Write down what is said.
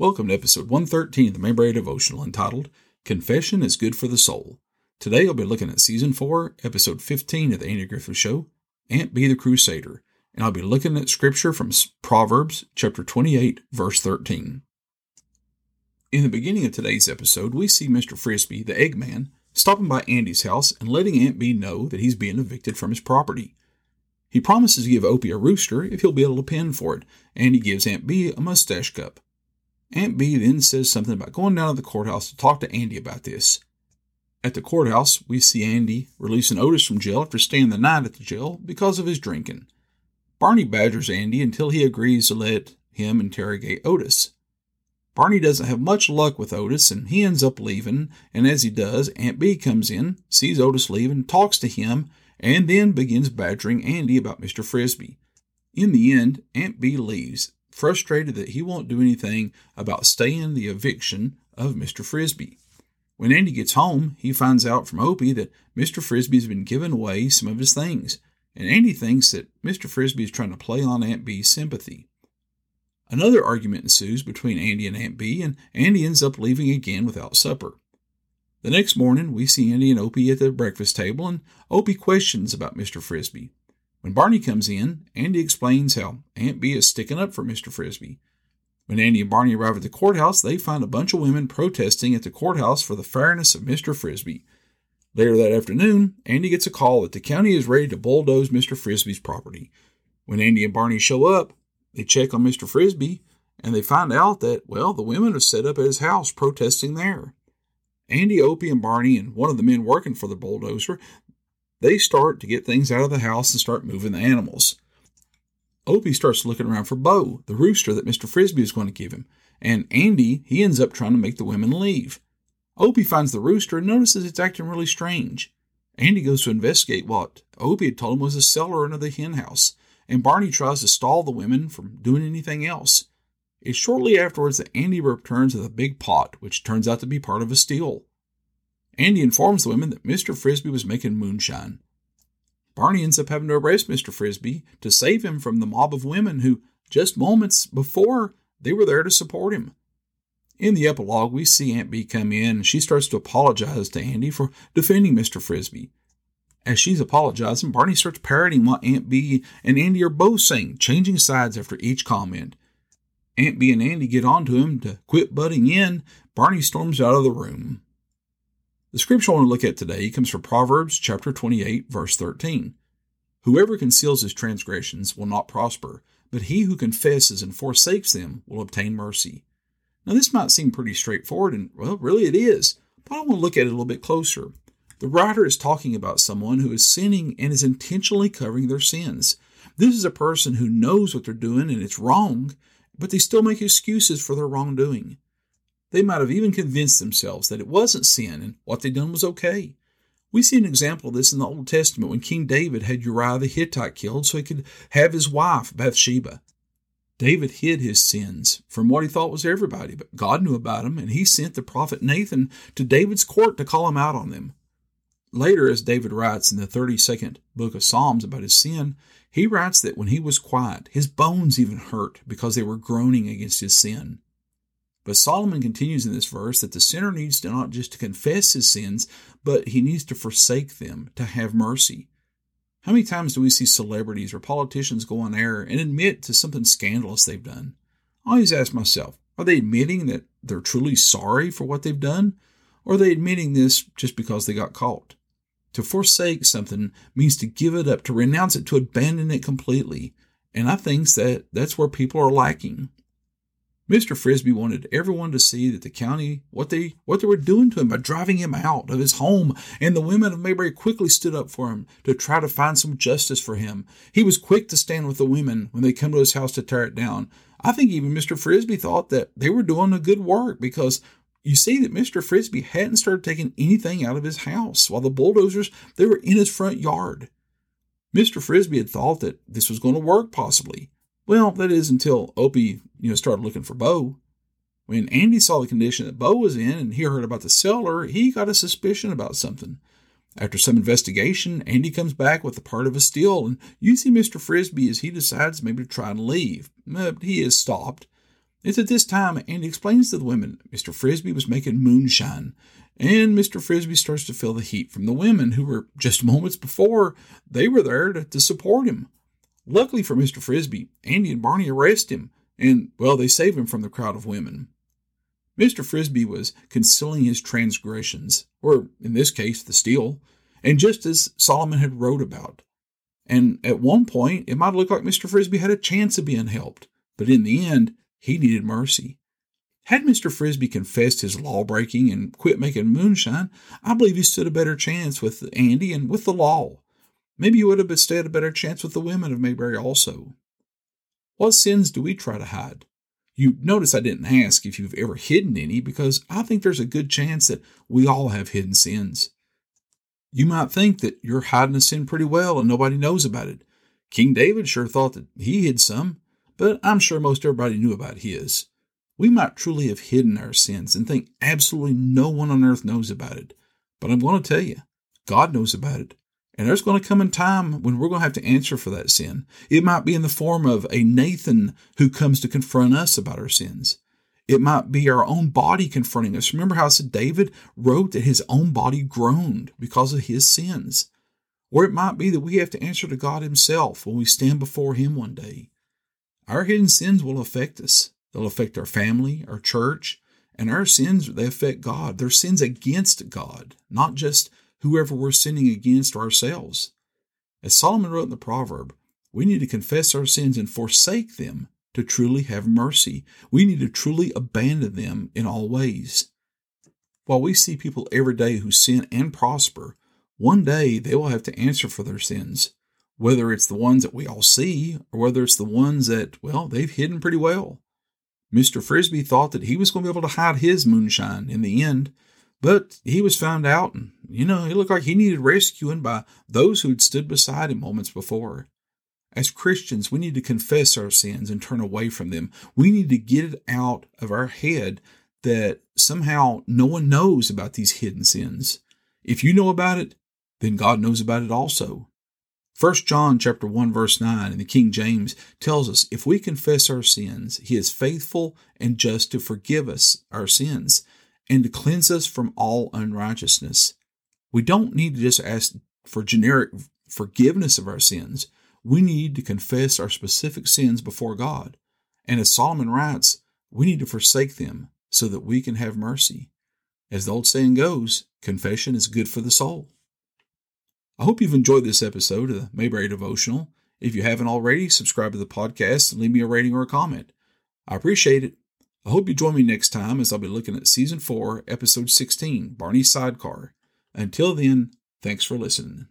Welcome to episode 113 of the Mayberry Devotional entitled Confession is Good for the Soul. Today I'll be looking at season 4, episode 15 of the Andy Griffith Show, Aunt Bee the Crusader, and I'll be looking at scripture from Proverbs chapter 28, verse 13. In the beginning of today's episode, we see Mr. Frisbee, the Eggman, stopping by Andy's house and letting Aunt Bee know that he's being evicted from his property. He promises to give Opie a rooster if he'll be able to pin for it, and he gives Aunt Bee a mustache cup. Aunt Bee then says something about going down to the courthouse to talk to Andy about this. At the courthouse, we see Andy releasing Otis from jail after staying the night at the jail because of his drinking. Barney badgers Andy until he agrees to let him interrogate Otis. Barney doesn't have much luck with Otis and he ends up leaving, and as he does, Aunt Bee comes in, sees Otis leaving, talks to him, and then begins badgering Andy about Mr. Frisbee. In the end, Aunt Bee leaves, frustrated that he won't do anything about staying the eviction of Mr. Frisbee. When Andy gets home, he finds out from Opie that Mr. Frisbee has been giving away some of his things, and Andy thinks that Mr. Frisbee is trying to play on Aunt Bee's sympathy. Another argument ensues between Andy and Aunt Bee, and Andy ends up leaving again without supper. The next morning, we see Andy and Opie at the breakfast table, and Opie questions about Mr. Frisbee. When Barney comes in, Andy explains how Aunt Bee is sticking up for Mr. Frisbee. When Andy and Barney arrive at the courthouse, they find a bunch of women protesting at the courthouse for the fairness of Mr. Frisbee. Later that afternoon, Andy gets a call that the county is ready to bulldoze Mr. Frisbee's property. When Andy and Barney show up, they check on Mr. Frisbee and they find out that, well, the women have set up at his house protesting there. Andy, Opie, and Barney, and one of the men working for the bulldozer, they start to get things out of the house and start moving the animals. Opie starts looking around for Bo, the rooster that Mr. Frisbee is going to give him, and Andy, he ends up trying to make the women leave. Opie finds the rooster and notices it's acting really strange. Andy goes to investigate what Opie had told him was a cellar under the hen house, and Barney tries to stall the women from doing anything else. It's shortly afterwards that Andy returns with a big pot, which turns out to be part of a still. Andy informs the women that Mr. Frisbee was making moonshine. Barney ends up having to arrest Mr. Frisbee to save him from the mob of women who, just moments before, they were there to support him. In the epilogue, we see Aunt Bee come in and she starts to apologize to Andy for defending Mr. Frisbee. As she's apologizing, Barney starts parroting what Aunt Bee and Andy are both saying, changing sides after each comment. Aunt Bee and Andy get on to him to quit butting in. Barney storms out of the room. The scripture I want to look at today comes from Proverbs chapter 28, verse 13. Whoever conceals his transgressions will not prosper, but he who confesses and forsakes them will obtain mercy. Now, this might seem pretty straightforward, and well, really it is, but I want to look at it a little bit closer. The writer is talking about someone who is sinning and is intentionally covering their sins. This is a person who knows what they're doing and it's wrong, but they still make excuses for their wrongdoing. They might have even convinced themselves that it wasn't sin and what they'd done was okay. We see an example of this in the Old Testament when King David had Uriah the Hittite killed so he could have his wife, Bathsheba. David hid his sins from what he thought was everybody, but God knew about them, and he sent the prophet Nathan to David's court to call him out on them. Later, as David writes in the 32nd book of Psalms about his sin, he writes that when he was quiet, his bones even hurt because they were groaning against his sin. But Solomon continues in this verse that the sinner needs to not just to confess his sins, but he needs to forsake them, to have mercy. How many times do we see celebrities or politicians go on air and admit to something scandalous they've done? I always ask myself, are they admitting that they're truly sorry for what they've done? Or are they admitting this just because they got caught? To forsake something means to give it up, to renounce it, to abandon it completely. And I think that that's where people are lacking. Mr. Frisbee wanted everyone to see that the county what they what they were doing to him by driving him out of his home, and the women of Mayberry quickly stood up for him to try to find some justice for him. He was quick to stand with the women when they come to his house to tear it down. I think even Mr. Frisbee thought that they were doing a good work because you see that Mr. Frisbee hadn't started taking anything out of his house while the bulldozers they were in his front yard. Mr. Frisbee had thought that this was going to work possibly. Well, that is until Opie, you know, started looking for Bo. When Andy saw the condition that Bo was in and he heard about the cellar, he got a suspicion about something. After some investigation, Andy comes back with a part of a still, and you see Mr. Frisbee as he decides maybe to try and leave. But he is stopped. It's at this time Andy explains to the women Mr. Frisbee was making moonshine, and Mr. Frisbee starts to feel the heat from the women who were just moments before they were there to, to support him. Luckily for Mr. Frisbee, Andy and Barney arrest him, and, well, they save him from the crowd of women. Mr. Frisbee was concealing his transgressions, or in this case, the still, and just as Solomon had wrote about. And at one point, it might look like Mr. Frisbee had a chance of being helped, but in the end, he needed mercy. Had Mr. Frisbee confessed his law breaking and quit making moonshine, I believe he stood a better chance with Andy and with the law. Maybe you would have stood a better chance with the women of Mayberry also. What sins do we try to hide? You notice I didn't ask if you've ever hidden any because I think there's a good chance that we all have hidden sins. You might think that you're hiding a sin pretty well and nobody knows about it. King David sure thought that he hid some, but I'm sure most everybody knew about his. We might truly have hidden our sins and think absolutely no one on earth knows about it. But I'm going to tell you, God knows about it. And there's going to come a time when we're going to have to answer for that sin. It might be in the form of a Nathan who comes to confront us about our sins. It might be our own body confronting us. Remember how I said David wrote that his own body groaned because of his sins. Or it might be that we have to answer to God Himself when we stand before Him one day. Our hidden sins will affect us. They'll affect our family, our church, and our sins, they affect God. They're sins against God, not just whoever we're sinning against ourselves. As Solomon wrote in the proverb, we need to confess our sins and forsake them to truly have mercy. We need to truly abandon them in all ways. While we see people every day who sin and prosper, one day they will have to answer for their sins, whether it's the ones that we all see or whether it's the ones that, well, they've hidden pretty well. Mr. Frisbee thought that he was going to be able to hide his moonshine in the end, but he was found out, and you know, he looked like he needed rescuing by those who had stood beside him moments before. As Christians, we need to confess our sins and turn away from them. We need to get it out of our head that somehow no one knows about these hidden sins. If you know about it, then God knows about it also. 1 John chapter 1 verse 9 in the King James tells us if we confess our sins, he is faithful and just to forgive us our sins and to cleanse us from all unrighteousness. We don't need to just ask for generic forgiveness of our sins. We need to confess our specific sins before God. And as Solomon writes, we need to forsake them so that we can have mercy. As the old saying goes, confession is good for the soul. I hope you've enjoyed this episode of the Mayberry Devotional. If you haven't already, subscribe to the podcast and leave me a rating or a comment. I appreciate it. I hope you join me next time as I'll be looking at Season 4, Episode 16, Barney's Sidecar. Until then, thanks for listening.